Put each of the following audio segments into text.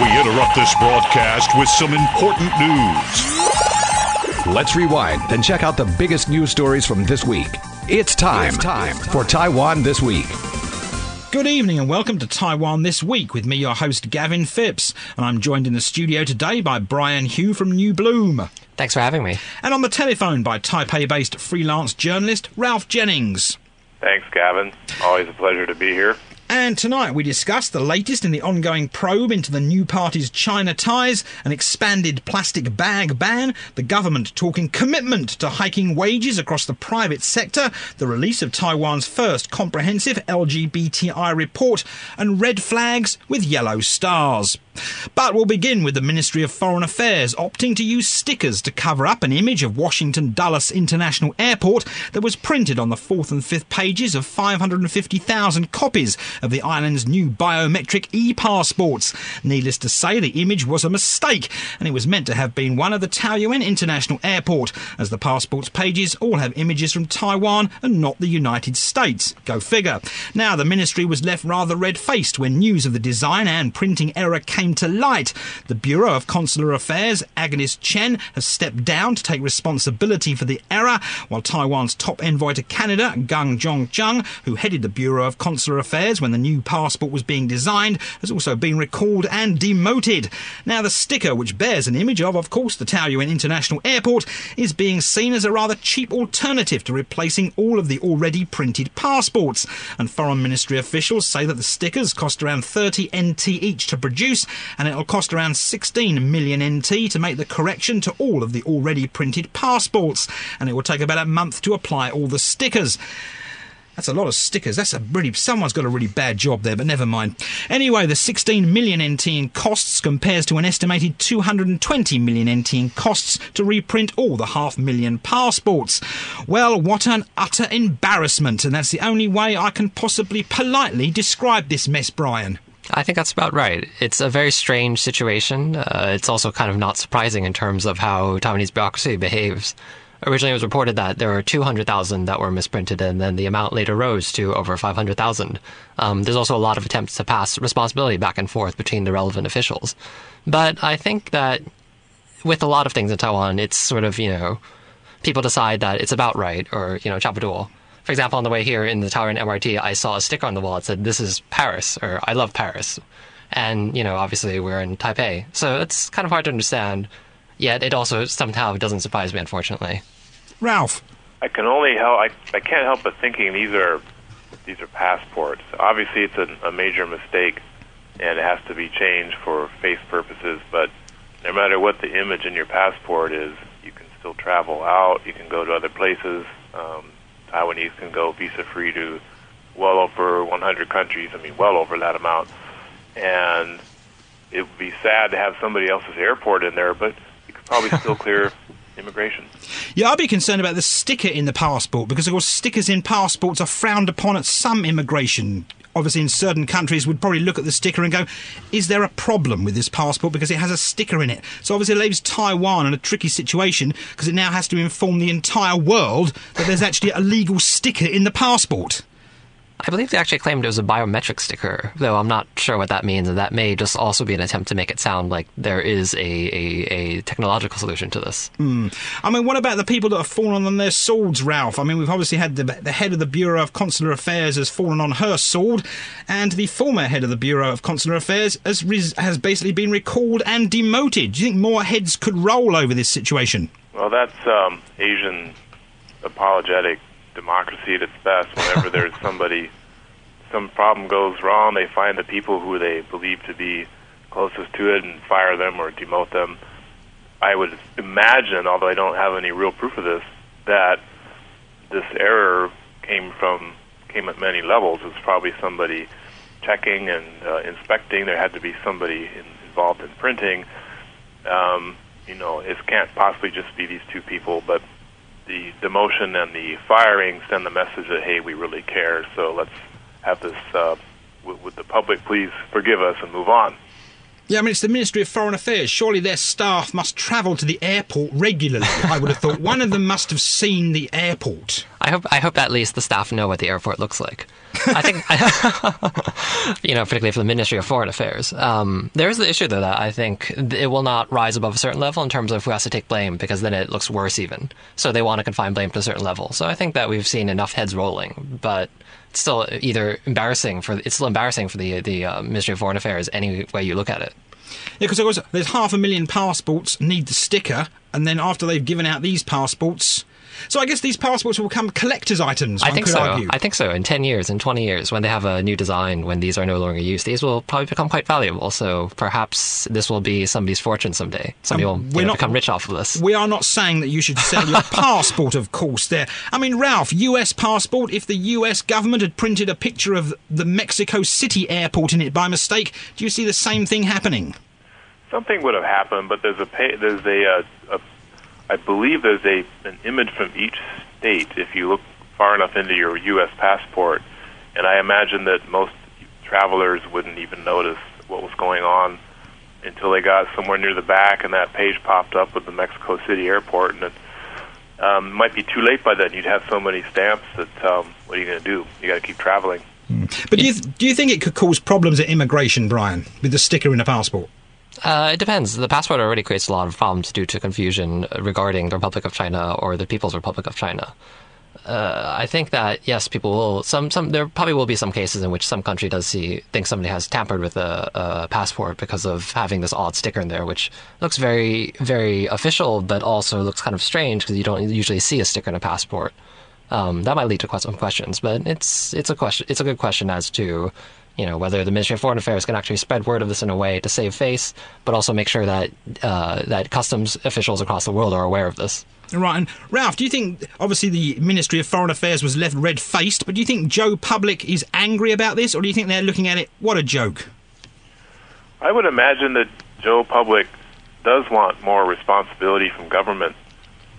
We interrupt this broadcast with some important news. Let's rewind and check out the biggest news stories from this week. It's time, it's time for Taiwan This Week. Good evening and welcome to Taiwan This Week with me, your host Gavin Phipps. And I'm joined in the studio today by Brian Hioe from New Bloom. Thanks for having me. And on the telephone by Taipei based freelance journalist Ralph Jennings. Thanks, Gavin. Always a pleasure to be here. And tonight we discuss the latest in the ongoing probe into the new party's China ties, an expanded plastic bag ban, the government talking commitment to hiking wages across the private sector, the release of Taiwan's first comprehensive LGBTI report, and red flags with yellow stars. But we'll begin with the Ministry of Foreign Affairs opting to use stickers to cover up an image of Washington Dulles International Airport that was printed on the fourth and fifth pages of 550,000 copies of the island's new biometric e-passports. Needless to say, the image was a mistake, and it was meant to have been one of the Taoyuan International Airport, as the passports pages all have images from Taiwan and not the United States. Go figure. Now, the ministry was left rather red-faced when news of the design and printing error came to light. The Bureau of Consular Affairs, Agnes Chen, has stepped down to take responsibility for the error, while Taiwan's top envoy to Canada, Gang Zhong who headed the Bureau of Consular Affairs when the new passport was being designed has also been recalled and demoted. Now, the sticker, which bears an image of, of course, the Taoyuan International Airport, is being seen as a rather cheap alternative to replacing all of the already printed passports. And Foreign Ministry officials say that the stickers cost around 30 NT each to produce, and it'll cost around 16 million NT to make the correction to all of the already printed passports, and it will take about a month to apply all the stickers. That's a lot of stickers. That's a really someone's got a really bad job there, but never mind. Anyway, the 16 million NT in costs compares to an estimated 220 million NT in costs to reprint all the half million passports. Well, what an utter embarrassment, and that's the only way I can possibly politely describe this mess, Brian. I think that's about right. It's a very strange situation. Uh, it's also kind of not surprising in terms of how Taiwanese bureaucracy behaves. Originally, it was reported that there were 200,000 that were misprinted, and then the amount later rose to over 500,000. Um, there's also a lot of attempts to pass responsibility back and forth between the relevant officials. But I think that with a lot of things in Taiwan, it's sort of, you know, people decide that it's about right, or, you know, chabuduo. For example, on the way here in the Taoyuan MRT, I saw a sticker on the wall that said, This is Paris, or I love Paris. And, you know, obviously we're in Taipei. So it's kind of hard to understand Yet it also somehow doesn't surprise me, unfortunately. Ralph, I can only help. I, I can't help but thinking these are these are passports. Obviously, it's a, a major mistake, and it has to be changed for face purposes. But no matter what the image in your passport is, you can still travel out. You can go to other places. Um, Uh, Taiwanese can go visa free to well over 100 countries. I mean, well over that amount. And it would be sad to have somebody else's airport in there, but you could probably still clear immigration. Yeah, I'd be concerned about the sticker in the passport because, of course, stickers in passports are frowned upon at some immigration. Obviously, in certain countries, would probably look at the sticker and go, "Is there a problem with this passport because it has a sticker in it?" So obviously, it leaves Taiwan in a tricky situation because it now has to inform the entire world that there's actually a legal sticker in the passport. I believe they actually claimed it was a biometric sticker, though I'm not sure what that means, and that may just also be an attempt to make it sound like there is a, a, a technological solution to this. Mm. I mean, what about the people that have fallen on their swords, Ralph? I mean, we've obviously had the, the head of the Bureau of Consular Affairs has fallen on her sword, and the former head of the Bureau of Consular Affairs has, has basically been recalled and demoted. Do you think more heads could roll over this situation? Well, that's um, Asian apologetic democracy at its best. Whenever there's somebody, some problem goes wrong, they find the people who they believe to be closest to it and fire them or demote them. I would imagine, although I don't have any real proof of this, that this error came from came at many levels. It's probably somebody checking and uh, inspecting. There had to be somebody in, involved in printing. Um, you know, it can't possibly just be these two people, but the demotion and the firing send the message that hey, we really care. So let's have this. Uh, would the public please forgive us and move on? Yeah, I mean, it's the Ministry of Foreign Affairs. Surely their staff must travel to the airport regularly. I would have thought one of them must have seen the airport. I hope I hope at least the staff know what the airport looks like. I think, you know, particularly for the Ministry of Foreign Affairs. Um, there is the issue, though, that I think it will not rise above a certain level in terms of who has to take blame, because then it looks worse even. So they want to confine blame to a certain level. So I think that we've seen enough heads rolling, but it's still either embarrassing for it's still embarrassing for the the uh, Ministry of Foreign Affairs any way you look at it. Yeah, because there's half a million passports need the sticker, and then after they've given out these passports, so I guess these passports will become collector's items. I think so. Argue. I think so. In ten years, in twenty years, when they have a new design, when these are no longer used, these will probably become quite valuable. So perhaps this will be somebody's fortune someday. Somebody um, will you know, not, become rich off of this. We are not saying that you should sell your passport, of course. There. I mean, Ralph, U.S. passport. If the U.S. government had printed a picture of the Mexico City airport in it by mistake, do you see the same thing happening? Something would have happened, but there's a there's a, uh, a I believe there's a an image from each state if you look far enough into your U.S. passport, and I imagine that most travelers wouldn't even notice what was going on until they got somewhere near the back and that page popped up with the Mexico City airport, and it um, might be too late by then. You'd have so many stamps that um, what are you going to do? You got to keep traveling. Mm. But do you, th- do you think it could cause problems at immigration, Brian, with the sticker in a passport? Uh, it depends. The passport already creates a lot of problems due to confusion regarding the Republic of China or the People's Republic of China. Uh, I think that yes, people will. Some some there probably will be some cases in which some country does see think somebody has tampered with a, a, passport because of having this odd sticker in there, which looks very very official, but also looks kind of strange because you don't usually see a sticker in a passport. Um, that might lead to some questions, but it's it's a question. It's a good question as to you know, whether the Ministry of Foreign Affairs can actually spread word of this in a way to save face, but also make sure that uh, that customs officials across the world are aware of this. Right, and Ralph, do you think obviously the Ministry of Foreign Affairs was left red faced, but do you think Joe Public is angry about this, or do you think they're looking at it, what a joke? I would imagine that Joe Public does want more responsibility from government,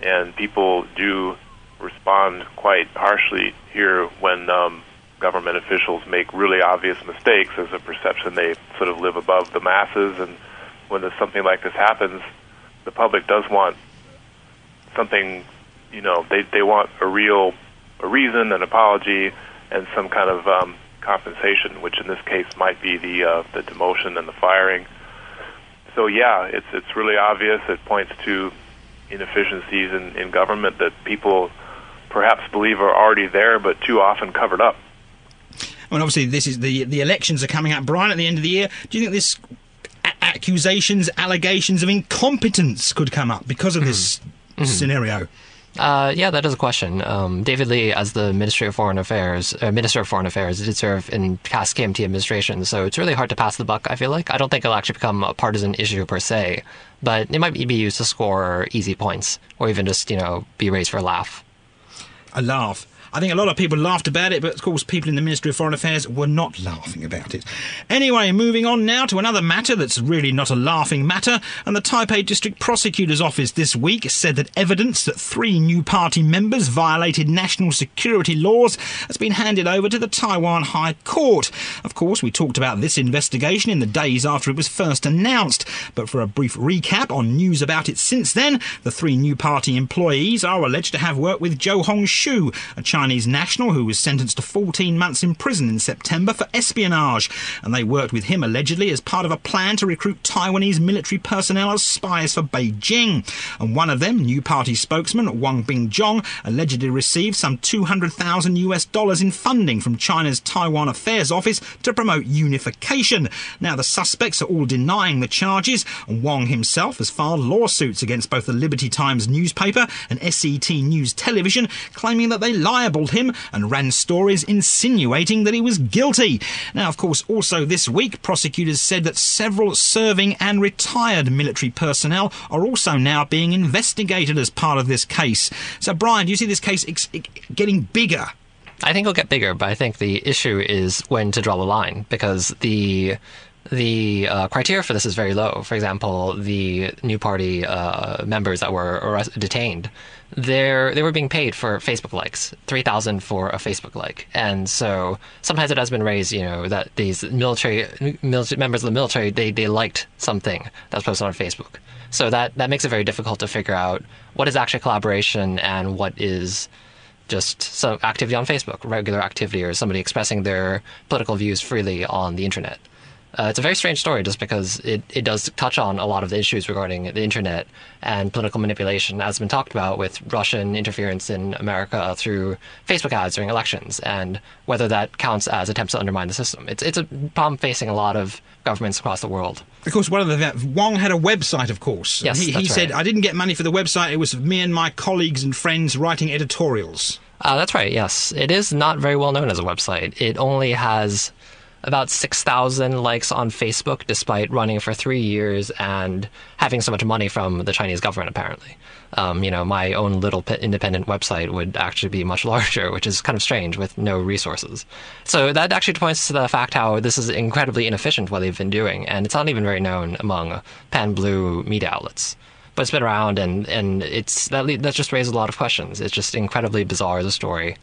and people do respond quite harshly here when um, government officials make really obvious mistakes. There's a perception they sort of live above the masses, and when there's something like this happens, the public does want something. You know, they they want a real a reason, an apology, and some kind of um, compensation, which in this case might be the uh, the demotion and the firing. So yeah, it's it's really obvious. It points to inefficiencies in, in government that people perhaps believe are already there, but too often covered up. I mean, obviously, this is the the elections are coming up, Brian, at the end of the year. Do you think this a- accusations, allegations of incompetence could come up because of this mm-hmm. scenario? Uh, yeah, that is a question. Um, David Lee, as the Ministry of Foreign Affairs, uh, Minister of Foreign Affairs, did serve in past KMT administration, so it's really hard to pass the buck. I feel like I don't think it'll actually become a partisan issue per se, but it might be used to score easy points, or even just you know be raised for a laugh. A laugh. I think a lot of people laughed about it, but of course, people in the Ministry of Foreign Affairs were not laughing about it. Anyway, moving on now to another matter that's really not a laughing matter, and the Taipei District Prosecutor's Office this week said that evidence that three new party members violated national security laws has been handed over to the Taiwan High Court. Of course, we talked about this investigation in the days after it was first announced, but for a brief recap on news about it since then, the three new party employees are alleged to have worked with Zhou Hongxu, a Chinese Chinese national who was sentenced to 14 months in prison in September for espionage, and they worked with him allegedly as part of a plan to recruit Taiwanese military personnel as spies for Beijing. And one of them, New Party spokesman Wang Bingjong, allegedly received some 200,000 US dollars in funding from China's Taiwan Affairs Office to promote unification. Now, the suspects are all denying the charges, and Wang himself has filed lawsuits against both the Liberty Times newspaper and SET News Television, claiming that they lie libelled him and ran stories insinuating that he was guilty. Now, of course, also this week, prosecutors said that several serving and retired military personnel are also now being investigated as part of this case. So, Brian, do you see this case ex- getting bigger? I think it'll get bigger, but I think the issue is when to draw the line because the the uh, criteria for this is very low. For example, the new party uh, members that were detained, they they were being paid for Facebook likes, three thousand for a Facebook like, and so sometimes it has been raised, you know, that these military, military members of the military they, they liked something that was posted on Facebook. So that that makes it very difficult to figure out what is actually collaboration and what is just some activity on Facebook, regular activity, or somebody expressing their political views freely on the internet. Uh, it's a very strange story just because it, it does touch on a lot of the issues regarding the internet and political manipulation, as has been talked about with Russian interference in America through Facebook ads during elections, and whether that counts as attempts to undermine the system. It's, it's a problem facing a lot of governments across the world. Of course, one of the Wang had a website, of course. Yes, he, he said, right. "I didn't get money for the website. It was me and my colleagues and friends writing editorials." Uh, that's right, yes. It is not very well known as a website. It only has about 6,000 likes on Facebook, despite running for three years and having so much money from the Chinese government, apparently. Um, you know, my own little independent website would actually be much larger, which is kind of strange with no resources. So that actually points to the fact how this is incredibly inefficient what they've been doing, and it's not even very known among pan blue media outlets but it's been around and and it's that that just raises a lot of questions. It's just incredibly bizarre the story.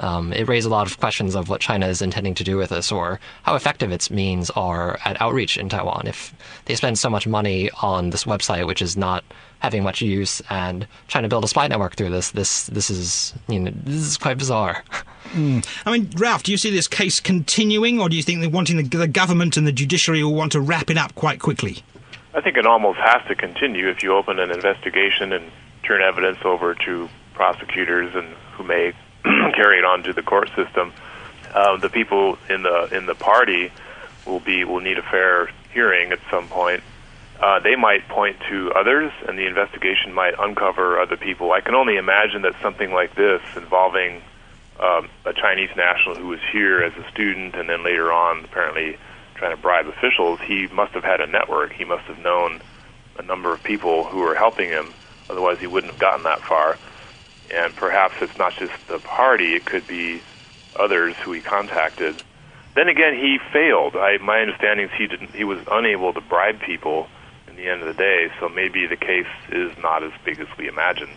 Um, it raised a lot of questions of what China is intending to do with this, or how effective its means are at outreach in Taiwan. If they spend so much money on this website, which is not having much use, and trying to build a spy network through this, this this is you know this is quite bizarre. I mean, Ralph, do you see this case continuing, or do you think they're wanting the, the government and the judiciary will want to wrap it up quite quickly? I think it almost has to continue if you open an investigation and turn evidence over to prosecutors and who may carry it on to the court system. Uh, the people in the in the party will be will need a fair hearing at some point. Uh, they might point to others, and the investigation might uncover other people. I can only imagine that something like this, involving um, a Chinese national who was here as a student and then later on apparently trying to bribe officials, he must have had a network. He must have known a number of people who were helping him. Otherwise, he wouldn't have gotten that far. And perhaps it's not just the party; it could be others who he contacted. Then again, he failed. I, my understanding is he didn't. He was unable to bribe people in the end of the day. So maybe the case is not as big as we imagine.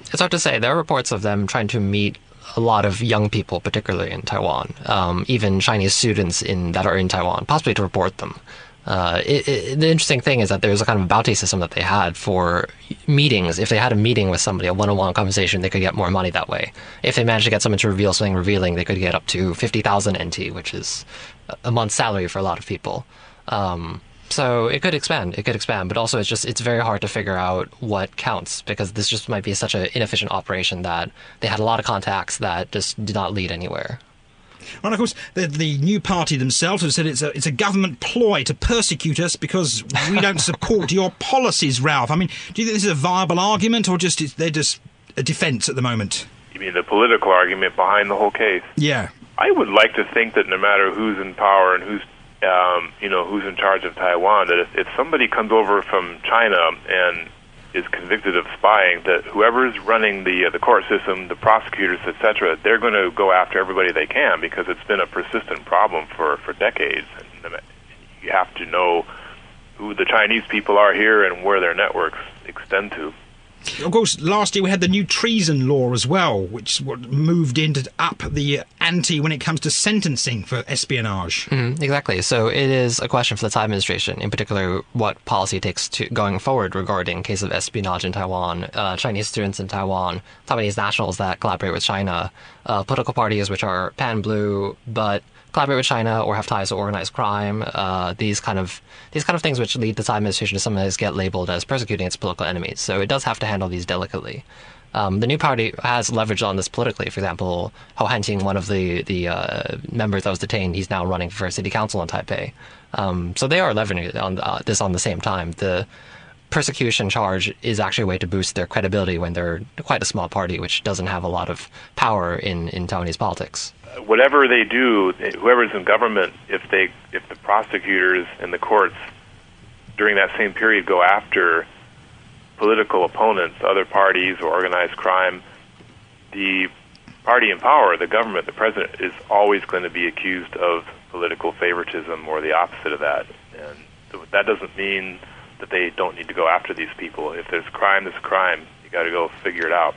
It's hard to say. There are reports of them trying to meet a lot of young people, particularly in Taiwan, um, even Chinese students in that are in Taiwan, possibly to report them. Uh, it, it, the interesting thing is that there's a kind of bounty system that they had for meetings. If they had a meeting with somebody, a one-on-one conversation, they could get more money that way. If they managed to get someone to reveal something revealing, they could get up to 50,000 NT, which is a month's salary for a lot of people. Um, so it could expand. It could expand, but also it's just it's very hard to figure out what counts because this just might be such an inefficient operation that they had a lot of contacts that just did not lead anywhere. And of course, the, the new party themselves have said it's a, it's a government ploy to persecute us because we don't support your policies, Ralph. I mean, do you think this is a viable argument or just they're just a defence at the moment? You mean the political argument behind the whole case? Yeah. I would like to think that no matter who's in power and who's um, you know who's in charge of Taiwan, that if, if somebody comes over from China and is convicted of spying, that whoever's running the uh, the court system, the prosecutors, etc., they're going to go after everybody they can because it's been a persistent problem for for decades. And you have to know who the Chinese people are here and where their networks extend to. Of course, last year we had the new treason law as well, which moved in to up the ante when it comes to sentencing for espionage. Mhm, exactly. So it is a question for the Tsai administration, in particular, what policy takes to going forward regarding case of espionage in Taiwan, uh, Chinese students in Taiwan, Taiwanese nationals that collaborate with China, uh, political parties which are pan blue but collaborate with China or have ties to organized crime. Uh, these kind of these kind of things which lead the Tsai administration to sometimes get labeled as persecuting its political enemies. So it does have to handle these delicately. Um, the new party has leverage on this politically. For example, Ho Hanting, one of the the uh, members that was detained, he's now running for city council in Taipei. Um, so they are leveraging on uh, this on the same time. The persecution charge is actually a way to boost their credibility when they're quite a small party, which doesn't have a lot of power in in Taiwanese politics. Uh, whatever they do, whoever's in government, if they if the prosecutors and the courts during that same period go after political opponents, other parties, or organized crime, the party in power, the government, the president, is always going to be accused of political favoritism or the opposite of that. And that doesn't mean that they don't need to go after these people. If there's crime, there's crime. You got to go figure it out.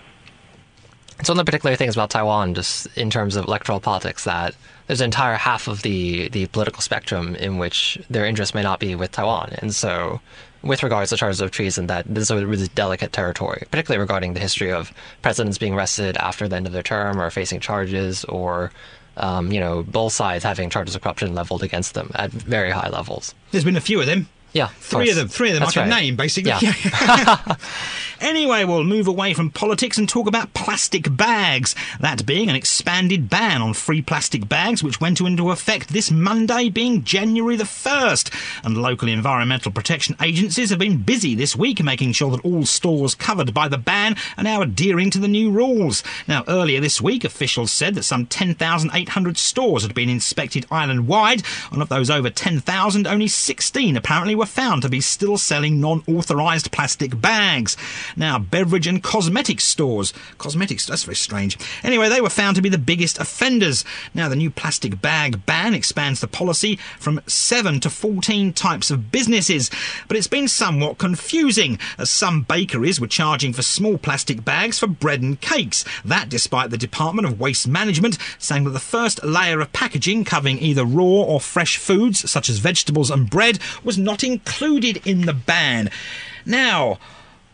It's one of the particular things about Taiwan, just in terms of electoral politics, that there's an entire half of the, the political spectrum in which their interest may not be with Taiwan. And so, with regards to charges of treason, that this is a really delicate territory, particularly regarding the history of presidents being arrested after the end of their term or facing charges or um, you know, both sides having charges of corruption leveled against them at very high levels. There's been a few of them. Yeah, three of them. Three of them That's I can right. name, basically. Yeah. anyway, we'll move away from politics and talk about plastic bags. That being an expanded ban on free plastic bags, which went into effect this Monday, being January the 1st. And local environmental protection agencies have been busy this week making sure that all stores covered by the ban are now adhering to the new rules. Now, earlier this week, officials said that some 10,800 stores had been inspected island wide, and of those over 10,000, only 16 apparently were found to be still selling non authorised plastic bags. Now, beverage and cosmetic stores. Cosmetics, that's very strange. Anyway, they were found to be the biggest offenders. Now, the new plastic bag ban expands the policy from 7 to 14 types of businesses, but it's been somewhat confusing, as some bakeries were charging for small plastic bags for bread and cakes. That despite the Department of Waste Management saying that the first layer of packaging covering either raw or fresh foods, such as vegetables and bread, was not included in the ban. Now,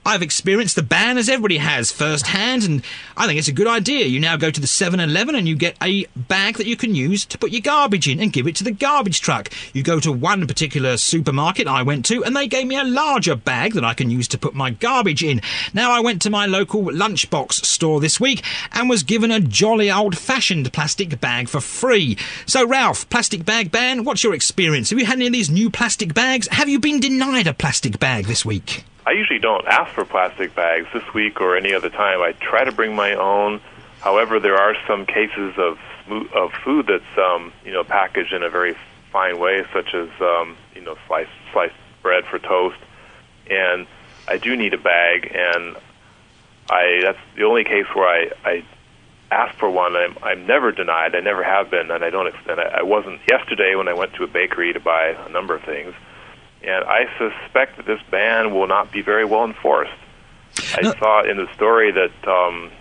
I've experienced the ban as everybody has firsthand, and I think it's a good idea. You now go to the 7 Eleven and you get a bag that you can use to put your garbage in and give it to the garbage truck. You go to one particular supermarket I went to, and they gave me a larger bag that I can use to put my garbage in. Now, I went to my local lunchbox store this week and was given a jolly old fashioned plastic bag for free. So, Ralph, plastic bag ban, what's your experience? Have you had any of these new plastic bags? Have you been denied a plastic bag this week? I usually don't ask for plastic bags this week or any other time. I try to bring my own. However, there are some cases of of food that's um, you know packaged in a very fine way, such as um, you know sliced sliced bread for toast, and I do need a bag, and I that's the only case where I I ask for one. I'm I'm never denied. I never have been, and I don't. And I, I wasn't yesterday when I went to a bakery to buy a number of things and I suspect that this ban will not be very well enforced. I No. saw in the story that um,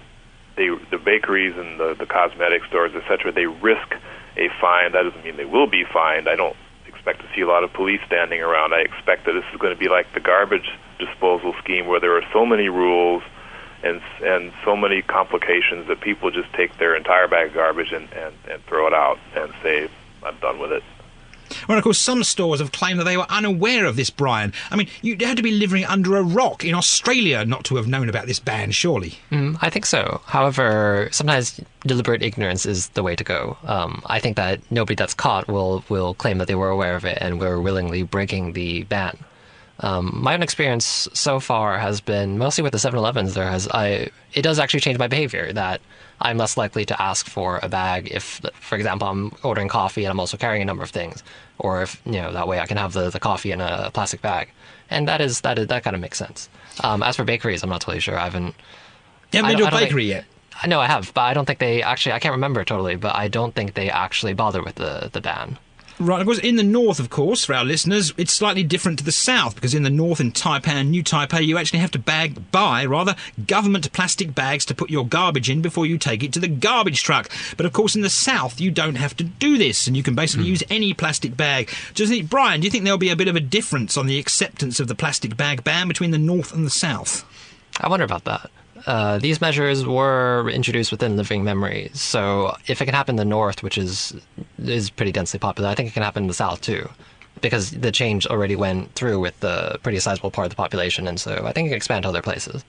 they, the bakeries and the, the cosmetic stores, etc., they risk a fine. That doesn't mean they will be fined. I don't expect to see a lot of police standing around. I expect that this is going to be like the garbage disposal scheme, where there are so many rules and and so many complications that people just take their entire bag of garbage and, and, and throw it out and say, "I'm done with it." Well, of course, some stores have claimed that they were unaware of this, Brian. I mean, you had to be living under a rock in Australia not to have known about this ban, surely. Mm, I think so. However, sometimes deliberate ignorance is the way to go. Um, I think that nobody that's caught will will claim that they were aware of it and were willingly breaking the ban. Um, my own experience so far has been mostly with the 7-Elevens. There has I it does actually change my behavior that I'm less likely to ask for a bag if, for example, I'm ordering coffee and I'm also carrying a number of things, or if you know that way I can have the, the coffee in a plastic bag, and that is that is, that kind of makes sense. Um, as for bakeries, I'm not totally sure. I haven't You haven't I been to a I don't think- bakery yet. I know I have, but I don't think they actually. I can't remember totally, but I don't think they actually bother with the the ban. Right, of course, in the north, of course, for our listeners, it's slightly different to the south because in the north, in Taipei and New Taipei, you actually have to bag buy rather government plastic bags to put your garbage in before you take it to the garbage truck. But of course, in the south, you don't have to do this, and you can basically hmm. use any plastic bag. Do you think, Brian? Do you think there'll be a bit of a difference on the acceptance of the plastic bag ban between the north and the south? I wonder about that. Uh, these measures were introduced within living memory, so if it can happen in the north, which is is pretty densely populated, I think it can happen in the south too, because the change already went through with the pretty sizable part of the population, and so I think it can expand to other places.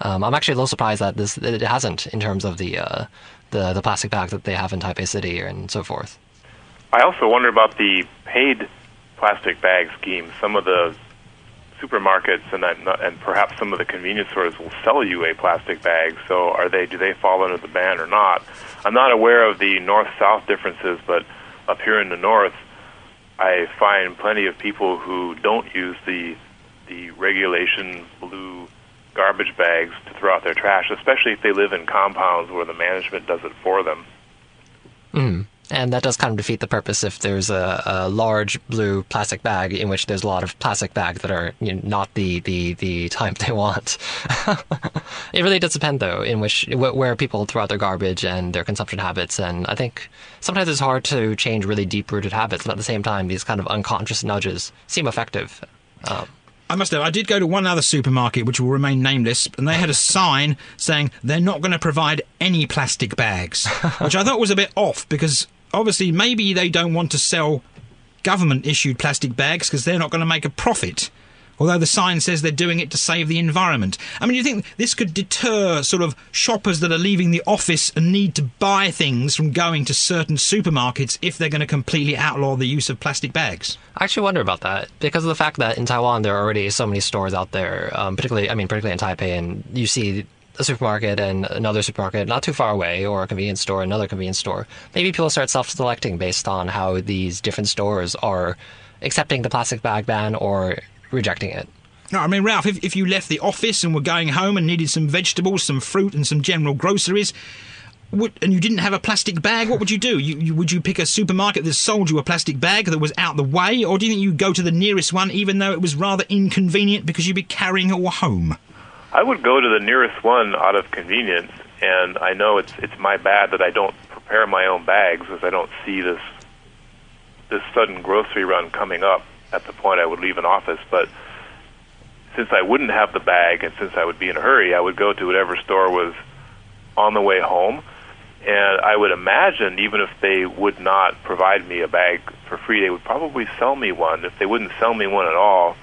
Um, I'm actually a little surprised that this it hasn't in terms of the uh, the the plastic bag that they have in Taipei City and so forth. I also wonder about the paid plastic bag scheme. Some of the supermarkets and not, and perhaps some of the convenience stores will sell you a plastic bag. So are they do they fall under the ban or not? I'm not aware of the north-south differences, but up here in the north, I find plenty of people who don't use the the regulation blue garbage bags to throw out their trash, especially if they live in compounds where the management does it for them. Hmm. And that does kind of defeat the purpose if there's a, a large blue plastic bag in which there's a lot of plastic bags that are you know, not the, the, the type they want. it really does depend, though, in which where people throw out their garbage and their consumption habits. And I think sometimes it's hard to change really deep rooted habits, but at the same time, these kind of unconscious nudges seem effective. Um, I must have. I did go to one other supermarket, which will remain nameless, and they had a sign saying they're not going to provide any plastic bags, which I thought was a bit off because obviously maybe they don't want to sell government issued plastic bags because they're not going to make a profit. Although the sign says they're doing it to save the environment. I mean, you think this could deter sort of shoppers that are leaving the office and need to buy things from going to certain supermarkets if they're going to completely outlaw the use of plastic bags? I actually wonder about that because of the fact that in Taiwan there are already so many stores out there, um, particularly, I mean, particularly in Taipei, and you see a supermarket and another supermarket not too far away, or a convenience store, another convenience store, maybe people start self selecting based on how these different stores are accepting the plastic bag ban or rejecting it. No, I mean, Ralph, if, if you left the office and were going home and needed some vegetables, some fruit, and some general groceries, would, and you didn't have a plastic bag, what would you do? You, you, would you pick a supermarket that sold you a plastic bag that was out the way, or do you think you'd go to the nearest one even though it was rather inconvenient because you'd be carrying it all home? I would go to the nearest one out of convenience, and I know it's it's my bad that I don't prepare my own bags as I don't see this this sudden grocery run coming up at the point I would leave an office. But since I wouldn't have the bag, and since I would be in a hurry, I would go to whatever store was on the way home. And I would imagine, even if they would not provide me a bag for free, they would probably sell me one. If they wouldn't sell me one at all,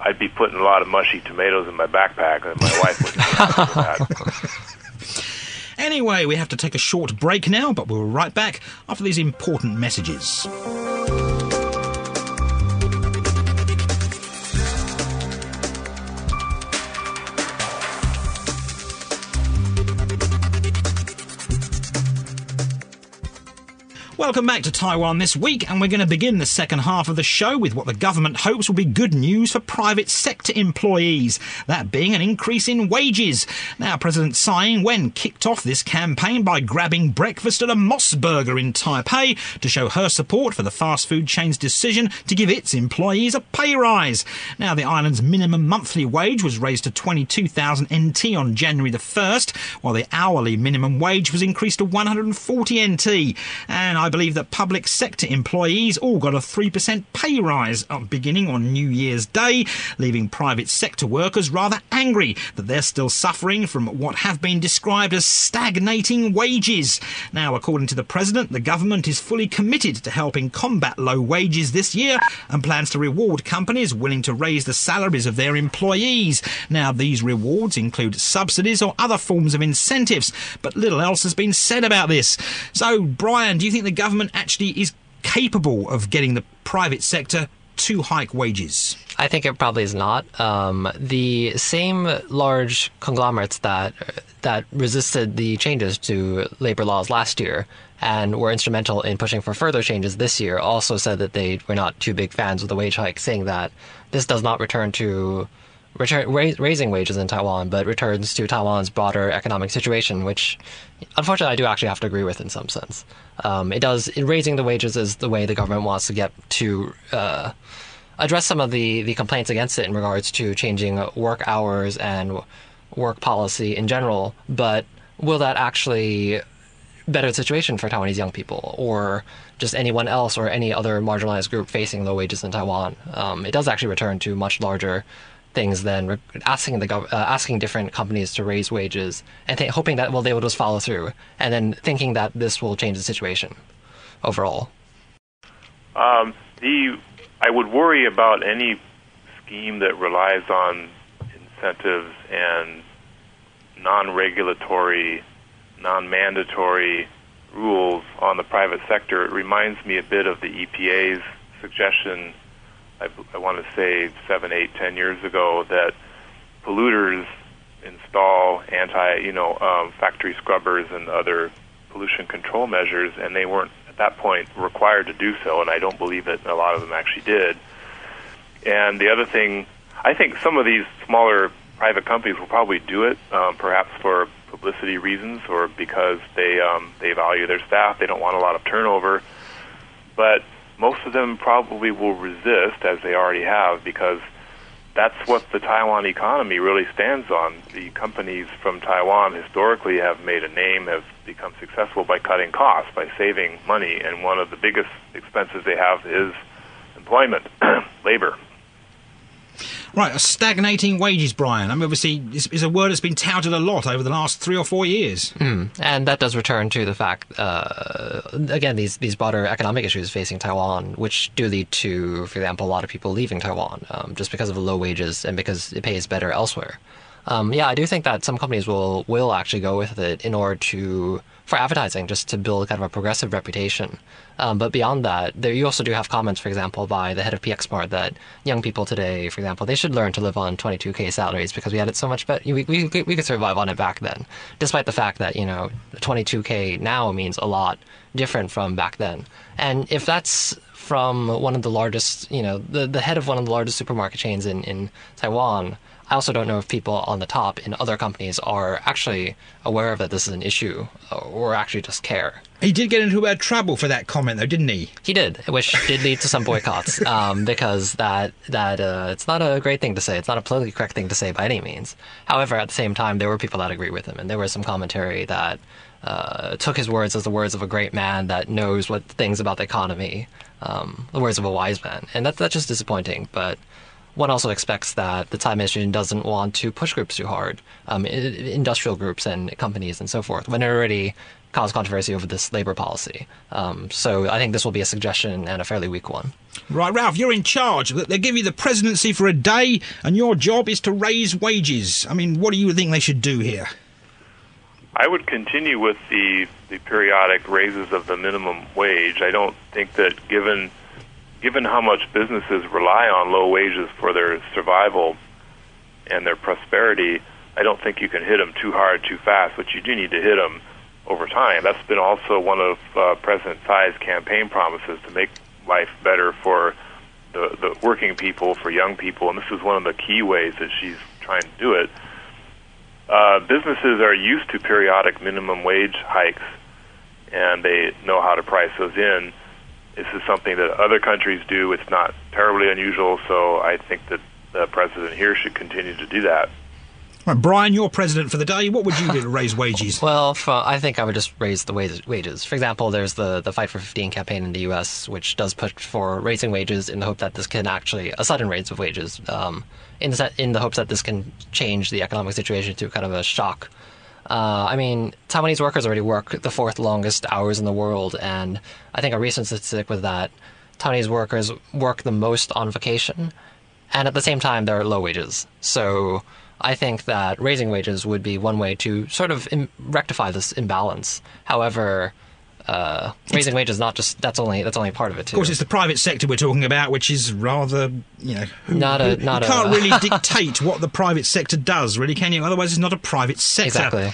I'd be putting a lot of mushy tomatoes in my backpack, and my wife wouldn't. Anyway, we have to take a short break now, but we'll be right back after these important messages. Welcome back to Taiwan this week, and we're going to begin the second half of the show with what the government hopes will be good news for private sector employees, that being an increase in wages. Now, President Tsai Ing-wen kicked off this campaign by grabbing breakfast at a MOS Burger in Taipei to show her support for the fast food chain's decision to give its employees a pay rise. Now, the island's minimum monthly wage was raised to 22,000 NT on January the 1st, while the hourly minimum wage was increased to 140 NT. And I I believe that public sector employees all got a 3% pay rise beginning on New Year's Day, leaving private sector workers rather angry that they're still suffering from what have been described as stagnating wages. Now, according to the President, the government is fully committed to helping combat low wages this year and plans to reward companies willing to raise the salaries of their employees. Now, these rewards include subsidies or other forms of incentives, but little else has been said about this. So, Brian, do you think the government actually is capable of getting the private sector to hike wages? I think it probably is not. Um, the same large conglomerates that that resisted the changes to labor laws last year and were instrumental in pushing for further changes this year also said that they were not too big fans of the wage hike, saying that this does not return to raising wages in Taiwan, but returns to Taiwan's broader economic situation, which unfortunately I do actually have to agree with in some sense. Um, it does raising the wages is the way the government wants to get to uh, address some of the, the complaints against it in regards to changing work hours and work policy in general. But will that actually better the situation for Taiwanese young people or just anyone else or any other marginalized group facing low wages in Taiwan? Um, it does actually return to much larger things than asking the gov- uh, asking different companies to raise wages and th- hoping that well they will just follow through, and then thinking that this will change the situation overall. Um, the I would worry about any scheme that relies on incentives and non-regulatory, non-mandatory rules on the private sector. It reminds me a bit of the EPA's suggestion I, I want to say seven, eight, ten years ago that polluters install anti, you know, um, factory scrubbers and other pollution control measures, and they weren't at that point required to do so, and I don't believe that a lot of them actually did. And the other thing, I think some of these smaller private companies will probably do it, um, perhaps for publicity reasons or because they um, they value their staff. They don't want a lot of turnover, but most of them probably will resist, as they already have, because that's what the Taiwan economy really stands on. The companies from Taiwan historically have made a name, have become successful by cutting costs, by saving money, and one of the biggest expenses they have is employment, labor. Right, a stagnating wages, Brian. I mean, obviously, is, is a word that's been touted a lot over the last three or four years. Mm. And that does return to the fact, uh, again, these these broader economic issues facing Taiwan, which do lead to, for example, a lot of people leaving Taiwan um, just because of the low wages and because it pays better elsewhere. Um, yeah, I do think that some companies will will actually go with it in order to for advertising, just to build kind of a progressive reputation. Um, but beyond that, there you also do have comments, for example, by the head of PXMart that young people today, for example, they should learn to live on 22k salaries because we had it so much better. We, we, we could survive on it back then, despite the fact that you know 22k now means a lot different from back then. And if that's from one of the largest, you know, the, the head of one of the largest supermarket chains in, in Taiwan, I also don't know if people on the top in other companies are actually aware of that this is an issue or actually just care. He did get into a bit of trouble for that comment, though, didn't he? He did, which did lead to some boycotts um, because that that uh, it's not a great thing to say. It's not a politically correct thing to say by any means. However, at the same time, there were people that agree with him, and there was some commentary that uh, took his words as the words of a great man that knows what things about the economy, um, the words of a wise man, and that's that's just disappointing. But one also expects that the Tsai administration doesn't want to push groups too hard, um, industrial groups and companies and so forth, when it already caused controversy over this labor policy. Um, so I think this will be a suggestion and a fairly weak one. Right, Ralph, you're in charge. They give you the presidency for a day, and your job is to raise wages. I mean, what do you think they should do here? I would continue with the, the periodic raises of the minimum wage. I don't think that given given how much businesses rely on low wages for their survival and their prosperity, I don't think you can hit them too hard, too fast. But you do need to hit them over time. That's been also one of uh, President Tsai's campaign promises to make life better for the, the working people, for young people, and this is one of the key ways that she's trying to do it. Uh, businesses are used to periodic minimum wage hikes, and they know how to price those in this is something that other countries do. It's not terribly unusual, so I think that the president here should continue to do that. Right, Brian, you're president for the day. What would you do to raise wages? well, for, I think I would just raise the wages. For example, there's the, the Fight for 15 campaign in the U.S., which does push for raising wages in the hope that this can actually, a sudden raise of wages, um, in, the, in the hopes that this can change the economic situation to kind of a shock uh, I mean, Taiwanese workers already work the fourth longest hours in the world, and I think a recent statistic was that Taiwanese workers work the most on vacation, and at the same time, they're low wages. So I think that raising wages would be one way to sort of Im- rectify this imbalance. However, uh, raising wages not just that's only that's only part of it too. Of course, it's the private sector we're talking about, which is rather you know not a not you can't really dictate what the private sector does, really, can you? Otherwise, it's not a private sector. Exactly.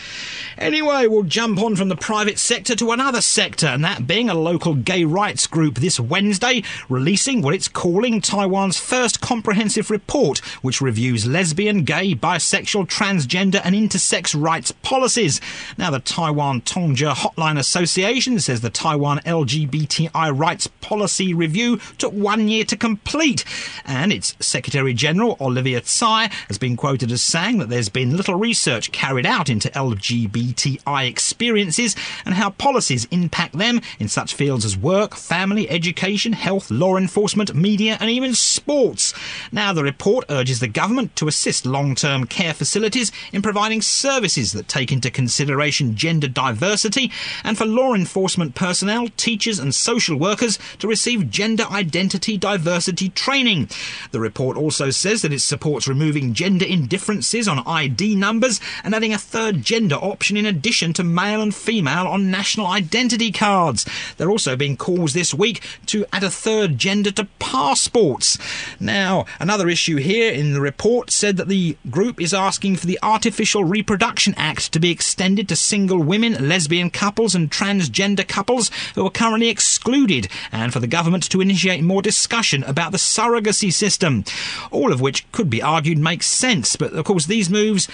Anyway, we'll jump on from the private sector to another sector, and that being a local gay rights group this Wednesday, releasing what it's calling Taiwan's first comprehensive report, which reviews lesbian, gay, bisexual, transgender, and intersex rights policies. Now, the Taiwan Tongzhi Hotline Association says the Taiwan LGBTI rights policy review took one year to complete, and its Secretary General Olivia Tsai has been quoted as saying that there's been little research carried out into LGBT LGBTI experiences and how policies impact them in such fields as work, family, education, health, law enforcement, media, and even sports. Now, the report urges the government to assist long term care facilities in providing services that take into consideration gender diversity and for law enforcement personnel, teachers, and social workers to receive gender identity diversity training. The report also says that it supports removing gender indifferences on ID numbers and adding a third gender option in addition to male and female on national identity cards. There are also being calls this week to add a third gender to passports. Now, another issue here in the report said that the group is asking for the Artificial Reproduction Act to be extended to single women, lesbian couples, and transgender couples who are currently excluded, and for the government to initiate more discussion about the surrogacy system. All of which could be argued makes sense, but of course these moves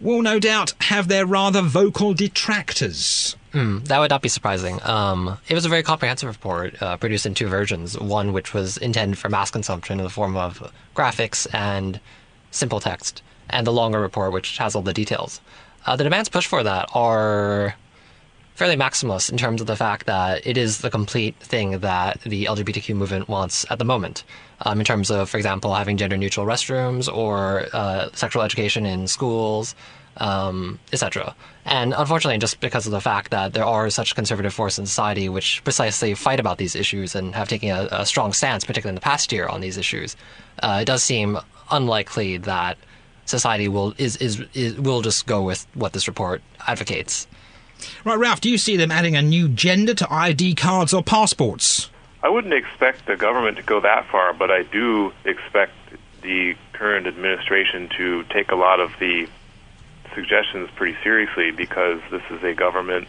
will no doubt have their rather vocal vocal detractors. Mm, that would not be surprising. Um, it was a very comprehensive report, uh, produced in two versions. One which was intended for mass consumption in the form of graphics and simple text, and the longer report which has all the details. Uh, the demands pushed for that are fairly maximalist in terms of the fact that it is the complete thing that the LGBTQ movement wants at the moment. Um, in terms of, for example, having gender neutral restrooms or uh, sexual education in schools, um, etc. And unfortunately, just because of the fact that there are such conservative forces in society which precisely fight about these issues and have taken a, a strong stance, particularly in the past year, on these issues, uh, it does seem unlikely that society will is, is is will just go with what this report advocates. Right, Ralph, do you see them adding a new gender to ID cards or passports? I wouldn't expect the government to go that far, but I do expect the current administration to take a lot of the suggestions pretty seriously because this is a government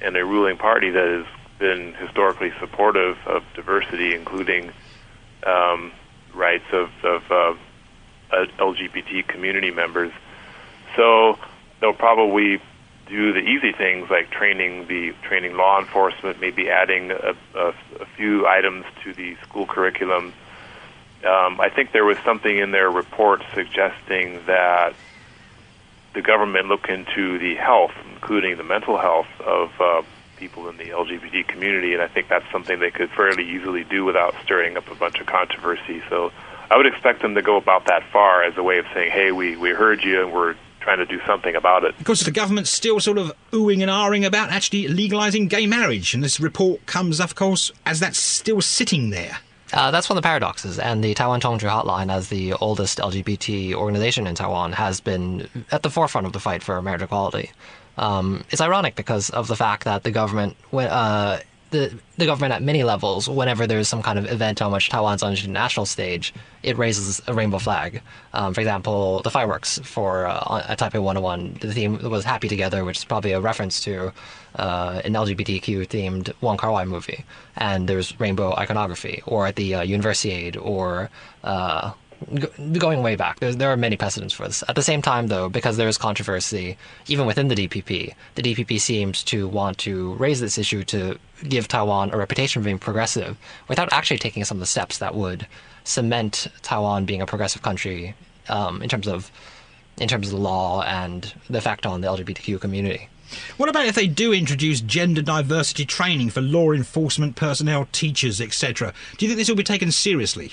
and a ruling party that has been historically supportive of diversity, including um, rights of, of uh, LGBT community members. So they'll probably do the easy things like training the training law enforcement, maybe adding a, a, a few items to the school curriculum. Um, I think there was something in their report suggesting that the government look into the health, including the mental health of uh, people in the LGBT community, and I think that's something they could fairly easily do without stirring up a bunch of controversy. So I would expect them to go about that far as a way of saying, "Hey, we we heard you, and we're trying to do something about it." Of course, the government's still sort of oohing and ahhing about actually legalising gay marriage, and this report comes, of course, as that's still sitting there. Uh, that's one of the paradoxes, and the Taiwan Tongzhi Hotline, as the oldest LGBT organization in Taiwan, has been at the forefront of the fight for marriage equality. Um, it's ironic because of the fact that the government, uh, the the government at many levels, whenever there's some kind of event on which Taiwan's on the international stage, it raises a rainbow flag. Um, for example, the fireworks for uh, at Taipei 101, the theme was "Happy Together," which is probably a reference to uh, an LGBTQ themed Wong Kar Wai movie, and there's rainbow iconography, or at the uh, Universiade, or uh, going way back. There's, there are many precedents for this. At the same time, though, because there is controversy even within the DPP, the DPP seems to want to raise this issue to give Taiwan a reputation of being progressive without actually taking some of the steps that would cement Taiwan being a progressive country um, in terms of in terms of the law and the effect on the LGBTQ community. What about if they do introduce gender diversity training for law enforcement personnel, teachers, etc.? Do you think this will be taken seriously?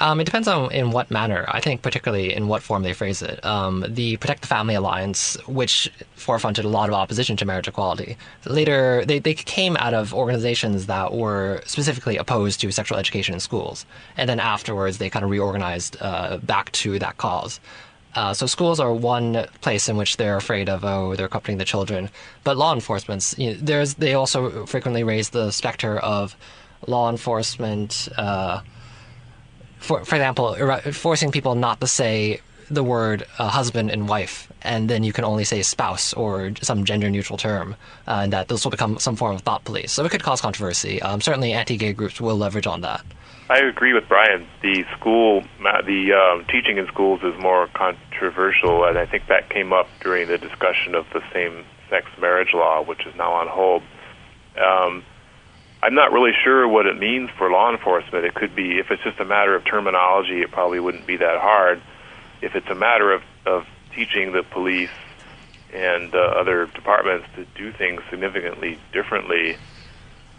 Um, it depends on in what manner. I think particularly in what form they phrase it. Um, the Protect the Family Alliance, which forefronted a lot of opposition to marriage equality, later they, they came out of organizations that were specifically opposed to sexual education in schools, and then afterwards they kind of reorganized uh, back to that cause. Uh, so schools are one place in which they're afraid of oh they're accompanying the children, but law enforcement's you know, there's they also frequently raise the specter of law enforcement. Uh, for for example, forcing people not to say the word uh, husband and wife, and then you can only say spouse or some gender neutral term, uh, and that this will become some form of thought police. So it could cause controversy. Um, certainly, anti-gay groups will leverage on that. I agree with Brian. The school, the um, teaching in schools is more controversial, and I think that came up during the discussion of the same-sex marriage law, which is now on hold. Um, I'm not really sure what it means for law enforcement. It could be, if it's just a matter of terminology, it probably wouldn't be that hard. If it's a matter of, of teaching the police and uh, other departments to do things significantly differently,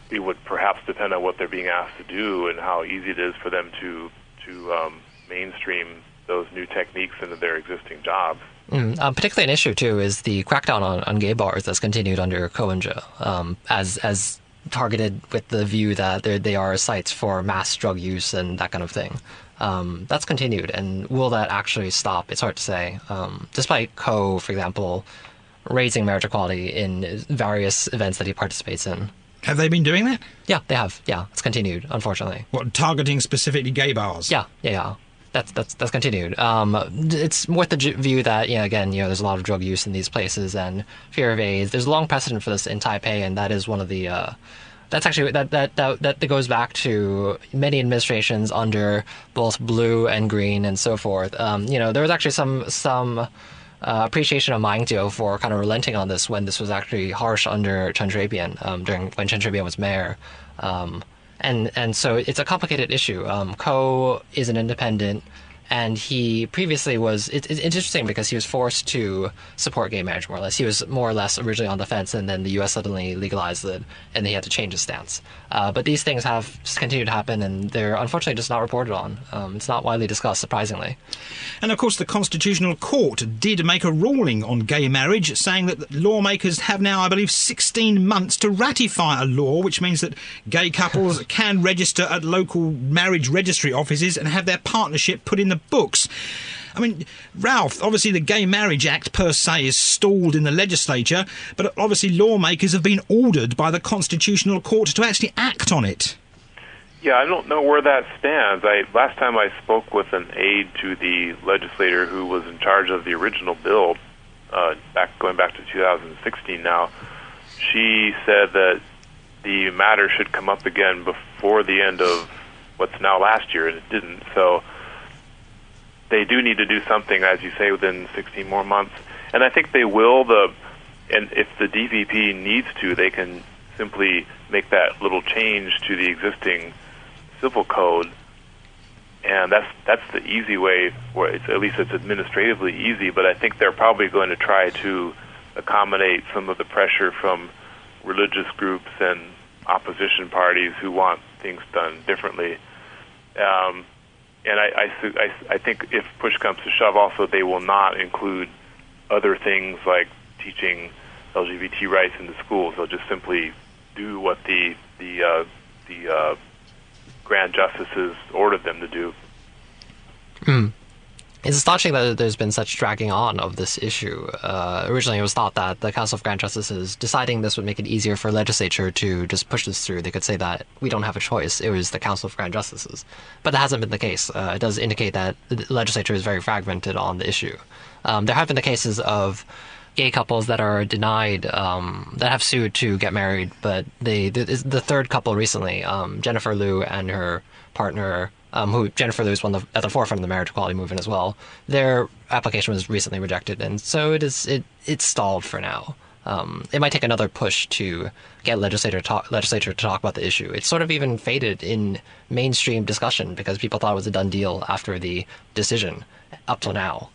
it would perhaps depend on what they're being asked to do and how easy it is for them to to um, mainstream those new techniques into their existing jobs. Mm, um, particularly an issue too is the crackdown on, on gay bars that's continued under Ko Wen-je, um, as as targeted with the view that they are sites for mass drug use and that kind of thing. Um, that's continued, and will that actually stop? It's hard to say. Um, despite Ko, for example, raising marriage equality in various events that he participates in. Have they been doing that? Yeah, they have. Yeah, it's continued, unfortunately. What, targeting specifically gay bars? Yeah, yeah, yeah. That's that's that's continued. Um, it's with the view that yeah, again, you know, there's a lot of drug use in these places and fear of AIDS. There's a long precedent for this in Taipei, and that is one of the. Uh, that's actually that, that that that goes back to many administrations under both blue and green and so forth. Um, you know, there was actually some some uh, appreciation of Ma Ying-jeou for kind of relenting on this when this was actually harsh under Chen Shui-bian um, during when Chen Shui-bian was mayor. Um, and and so it's a complicated issue. Um, Ko is an independent and he previously was it, it's interesting because he was forced to support gay marriage more or less. He was more or less originally on the fence and then the us suddenly legalized it and he had to change his stance. Uh, but these things have continued to happen and they're unfortunately just not reported on. Um, it's not widely discussed surprisingly. And of course, the Constitutional Court did make a ruling on gay marriage, saying that lawmakers have now, I believe, 16 months to ratify a law, which means that gay couples can register at local marriage registry offices and have their partnership put in the books. I mean, Ralph, obviously the Gay Marriage Act per se is stalled in the legislature, but obviously lawmakers have been ordered by the Constitutional Court to actually act on it. Yeah, I don't know where that stands. I last time I spoke with an aide to the legislator who was in charge of the original bill, uh, back going back to 2016. Now, she said that the matter should come up again before the end of what's now last year, and it didn't. So they do need to do something, as you say, within 16 more months, and I think they will. The and if the DPP needs to, they can simply make that little change to the existing civil code, and that's that's the easy way. Where it's at least it's administratively easy, but I think they're probably going to try to accommodate some of the pressure from religious groups and opposition parties who want things done differently. Um, and I, I, I, I think if push comes to shove, also they will not include other things like teaching LGBT rights in the schools. They'll just simply do what the the uh, the uh, grand justices ordered them to do. It's astonishing that there's been such dragging on of this issue. Uh, originally, it was thought that the Council of Grand Justices deciding this would make it easier for legislature to just push this through. They could say that we don't have a choice. It was the Council of Grand Justices, but that hasn't been the case. Uh, it does indicate that the legislature is very fragmented on the issue. Um, there have been the cases of gay couples that are denied um, that have sued to get married, but they the, the third couple recently, um, Jennifer Liu and her partner, um, who Jennifer Liu is one of the, at the forefront of the marriage equality movement as well. Their application was recently rejected, and so it is it it's stalled for now. Um, it might take another push to get legislator talk, legislature to talk about the issue. It's sort of even faded in mainstream discussion because people thought it was a done deal after the decision up till now.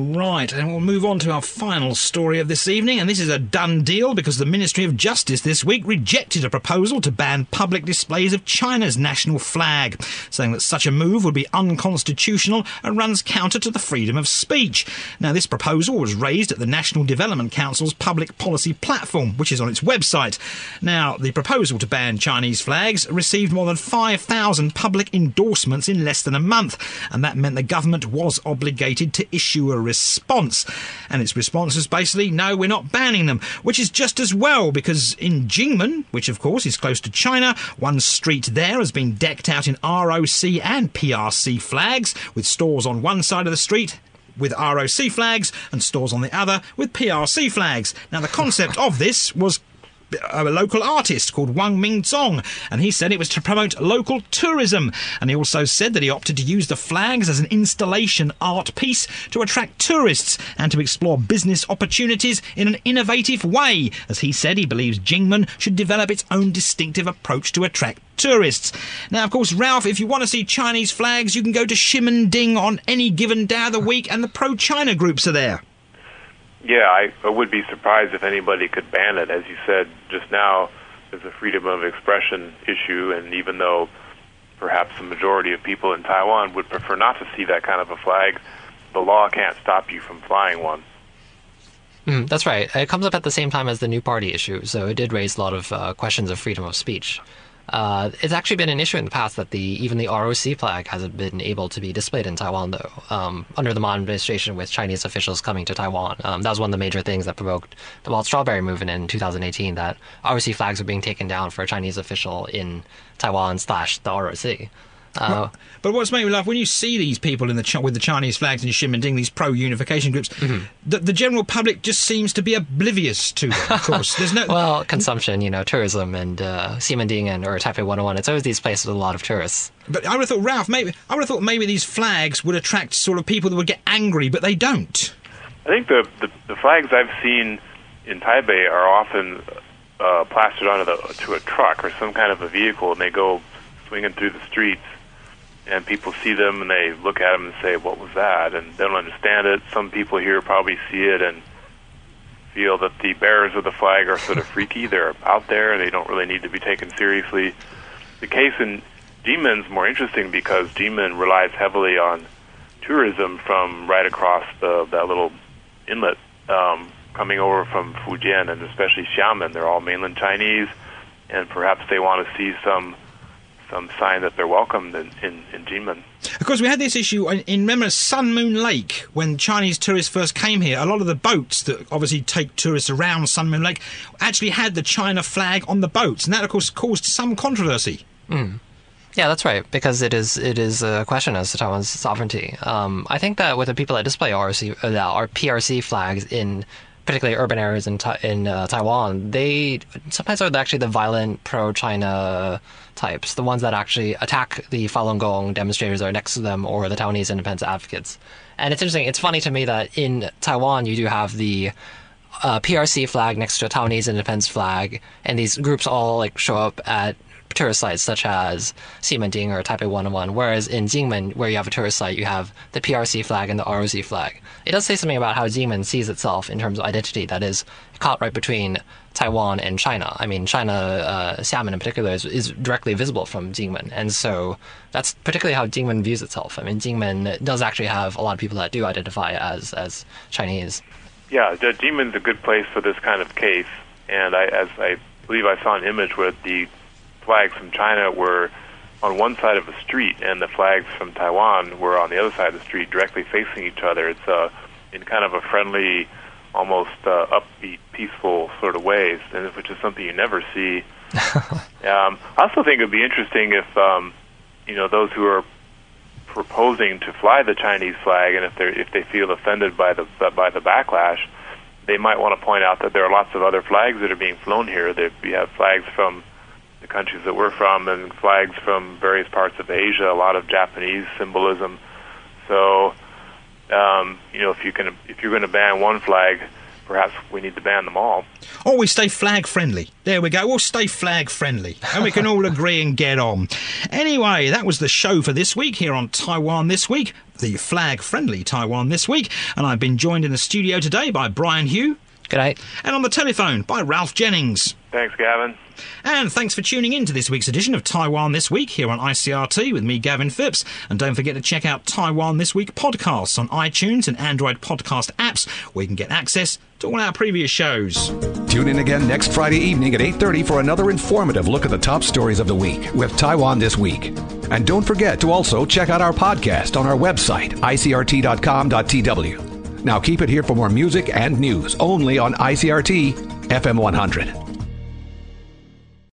Right, and we'll move on to our final story of this evening, and this is a done deal because the Ministry of Justice this week rejected a proposal to ban public displays of China's national flag, saying that such a move would be unconstitutional and runs counter to the freedom of speech. Now, this proposal was raised at the National Development Council's public policy platform, which is on its website. Now, the proposal to ban Chinese flags received more than 5,000 public endorsements in less than a month, and that meant the government was obligated to issue a response. And its response was basically, no, we're not banning them, which is just as well because in Jinmen, which of course is close to China, one street there has been decked out in ROC and PRC flags, with stores on one side of the street with ROC flags and stores on the other with PRC flags. Now, the concept of this was a local artist called Wang Mingzong, and he said it was to promote local tourism. And he also said that he opted to use the flags as an installation art piece to attract tourists and to explore business opportunities in an innovative way. As he said, he believes Jinmen should develop its own distinctive approach to attract tourists. Now, of course, Ralph, if you want to see Chinese flags, you can go to Ximending on any given day of the week, and the pro China groups are there. Yeah, I, I would be surprised if anybody could ban it. As you said just now, there's a freedom of expression issue, and even though perhaps the majority of people in Taiwan would prefer not to see that kind of a flag, the law can't stop you from flying one. Mm, that's right. It comes up at the same time as the new party issue, so it did raise a lot of uh, questions of freedom of speech. Uh, it's actually been an issue in the past that the even the ROC flag hasn't been able to be displayed in Taiwan, though, um, under the Ma administration with Chinese officials coming to Taiwan. Um, that was one of the major things that provoked the Wild Strawberry movement in 2018, that ROC flags were being taken down for a Chinese official in Taiwan slash the ROC. Uh, But what's made me laugh when you see these people in the with the Chinese flags and Ximending, these pro-unification groups, Mm-hmm. the, the general public just seems to be oblivious to them. Of course, there's no. well, consumption, you know, tourism and uh, Ximending and or Taipei 101. It's always these places with a lot of tourists. but I would have thought, Ralph, maybe I would have thought maybe these flags would attract sort of people that would get angry, but they don't. I think the, the the flags I've seen in Taipei are often uh, plastered onto the to a truck or some kind of a vehicle, and they go swinging through the streets, and people see them and they look at them and say, "What was that?" and they don't understand it. Some people here probably see it and feel that the bearers of the flag are sort of freaky. They're out there. They don't really need to be taken seriously. The case in Jinmen's more interesting because Jinmen relies heavily on tourism from right across the that little inlet um, coming over from Fujian and especially Xiamen. They're all mainland Chinese, and perhaps they want to see some some sign that they're welcomed in, in, in Jinmen. Of course, we had this issue in, in remember Sun Moon Lake when Chinese tourists first came here. A lot of the boats that obviously take tourists around Sun Moon Lake actually had the China flag on the boats, and that, of course, caused some controversy. Mm. Yeah, that's right. Because it is it is a question as to Taiwan's sovereignty. Um, I think that with the people that display RC, uh, our PRC flags in particularly urban areas in in uh, Taiwan, they sometimes are actually the violent pro-China types, the ones that actually attack the Falun Gong demonstrators are next to them or the Taiwanese independence advocates. And it's interesting. It's funny to me that in Taiwan you do have the uh, PRC flag next to a Taiwanese independence flag, and these groups all like show up at tourist sites such as Ximending or Taipei 101, whereas in Jinmen, where you have a tourist site, you have the PRC flag and the ROC flag. It does say something about how Jinmen sees itself in terms of identity that is caught right between Taiwan and China. I mean, China, uh, Xiamen in particular, is, is directly visible from Jinmen, and so that's particularly how Jinmen views itself. I mean, Jinmen does actually have a lot of people that do identify as as Chinese. Yeah, Jinmen's a good place for this kind of case, and I, as I believe I saw an image where the flags from China were on one side of the street, and the flags from Taiwan were on the other side of the street, directly facing each other. It's uh, in kind of a friendly, almost uh, upbeat, peaceful sort of ways, and which is something you never see. um, I also think it'd be interesting if um, you know those who are proposing to fly the Chinese flag, and if they if they feel offended by the by the backlash, they might want to point out that there are lots of other flags that are being flown here. That we have flags from the countries that we're from and flags from various parts of Asia, a lot of Japanese symbolism. So, um, you know, if you can, if you're going to ban one flag, perhaps we need to ban them all. Or we stay flag friendly. There we go. We'll stay flag friendly. And we can all agree and get on. Anyway, that was the show for this week here on Taiwan This Week, the flag friendly Taiwan This Week. And I've been joined in the studio today by Brian Hioe. Good night. And on the telephone by Ralph Jennings. Thanks, Gavin. And thanks for tuning in to this week's edition of Taiwan This Week here on ICRT with me, Gavin Phipps. And don't forget to check out Taiwan This Week podcasts on iTunes and Android podcast apps where you can get access to all our previous shows. Tune in again next Friday evening at 8:30 for another informative look at the top stories of the week with Taiwan This Week. And don't forget to also check out our podcast on our website, icrt.com.tw. Now keep it here for more music and news only on ICRT FM 100.